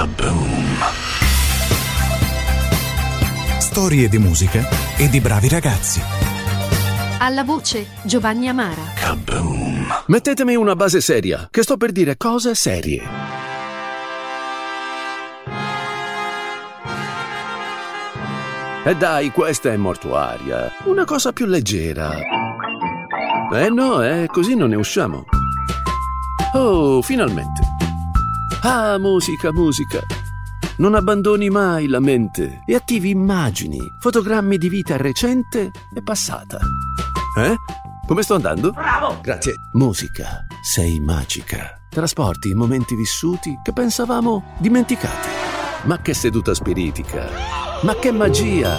Kaboom! Storie di musica e di bravi ragazzi. Alla voce Giovanni Amara. Kaboom! Mettetemi una base seria, che sto per dire cose serie. E dai, questa è mortuaria. Una cosa più leggera. Eh no, eh, così non ne usciamo. Oh, finalmente. Ah, musica, musica. Non abbandoni mai la mente e attivi immagini, fotogrammi di vita recente e passata. Eh? Come sto andando? Bravo! Grazie. Musica, sei magica. Trasporti i momenti vissuti che pensavamo dimenticati. Ma che seduta spiritica! Ma che magia!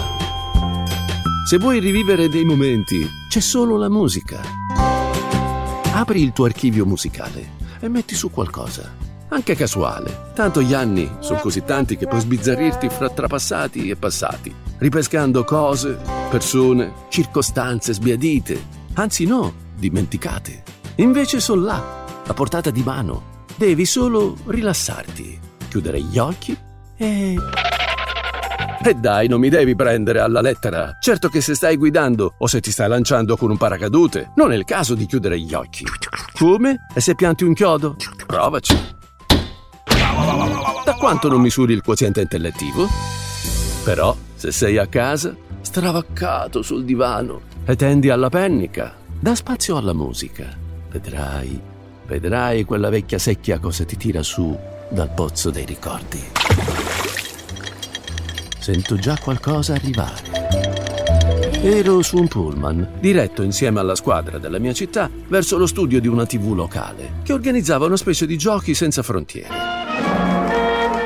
Se vuoi rivivere dei momenti, c'è solo la musica. Apri il tuo archivio musicale e metti su qualcosa, anche casuale. Tanto gli anni sono così tanti che puoi sbizzarrirti fra trapassati e passati, ripescando cose, persone, circostanze sbiadite, anzi no, dimenticate. Invece sono là, a portata di mano. Devi solo rilassarti, chiudere gli occhi e... E dai, non mi devi prendere alla lettera. Certo che se stai guidando o se ti stai lanciando con un paracadute, non è il caso di chiudere gli occhi. Come? E se pianti un chiodo? Provaci. Da quanto non misuri il quoziente intellettivo? Però, se sei a casa, stravaccato sul divano e tendi alla pennica, dà spazio alla musica. Vedrai, vedrai quella vecchia secchia cosa ti tira su dal pozzo dei ricordi. Sento già qualcosa arrivare. Ero su un pullman, diretto insieme alla squadra della mia città verso lo studio di una TV locale, che organizzava una specie di giochi senza frontiere.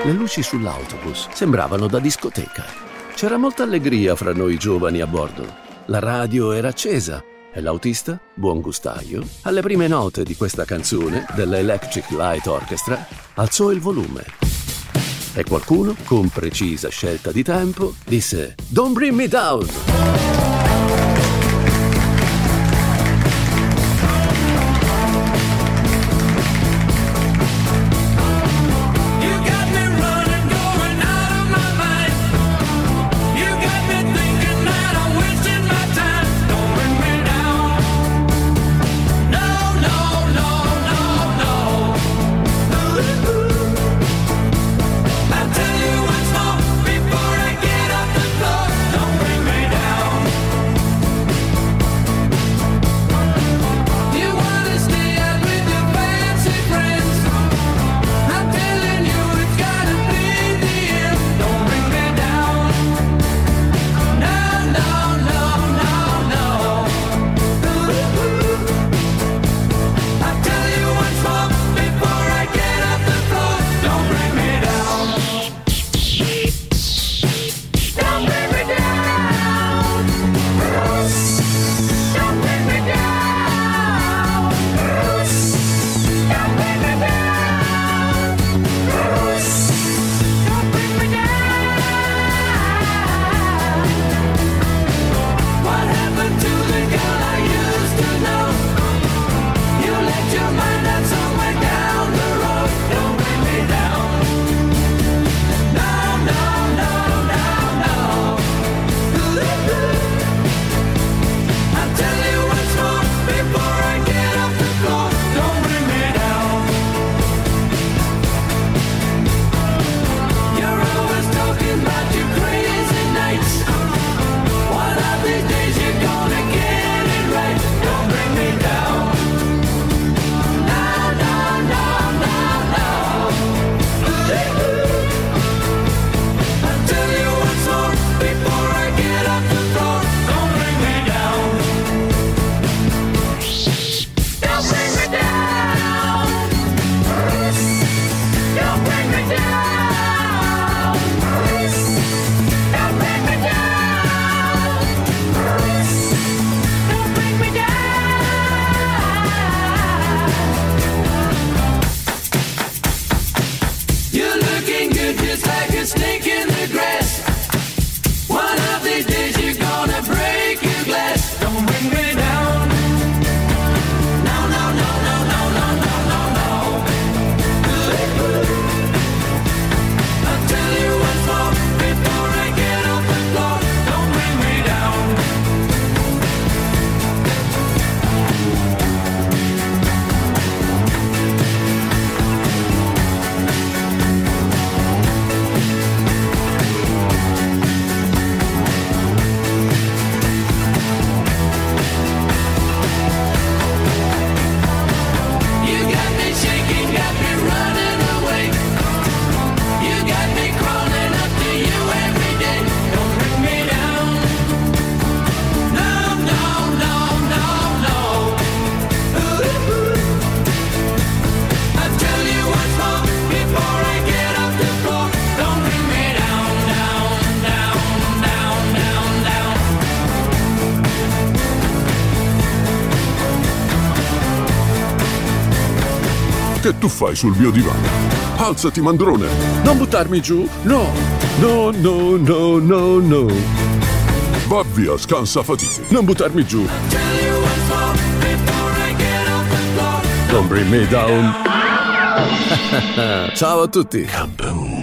Le luci sull'autobus sembravano da discoteca. C'era molta allegria fra noi giovani a bordo. La radio era accesa e l'autista, buon gustaio, alle prime note di questa canzone dell'Electric Light Orchestra, alzò il volume. E qualcuno, con precisa scelta di tempo, disse Don't bring me down! stinking. Che tu fai sul mio divano? Alzati, mandrone! Non buttarmi giù! No! No, no, no, no, no! Va via, scansa fatiche! Non buttarmi giù! Don't bring me down! Ciao a tutti! Kaboom!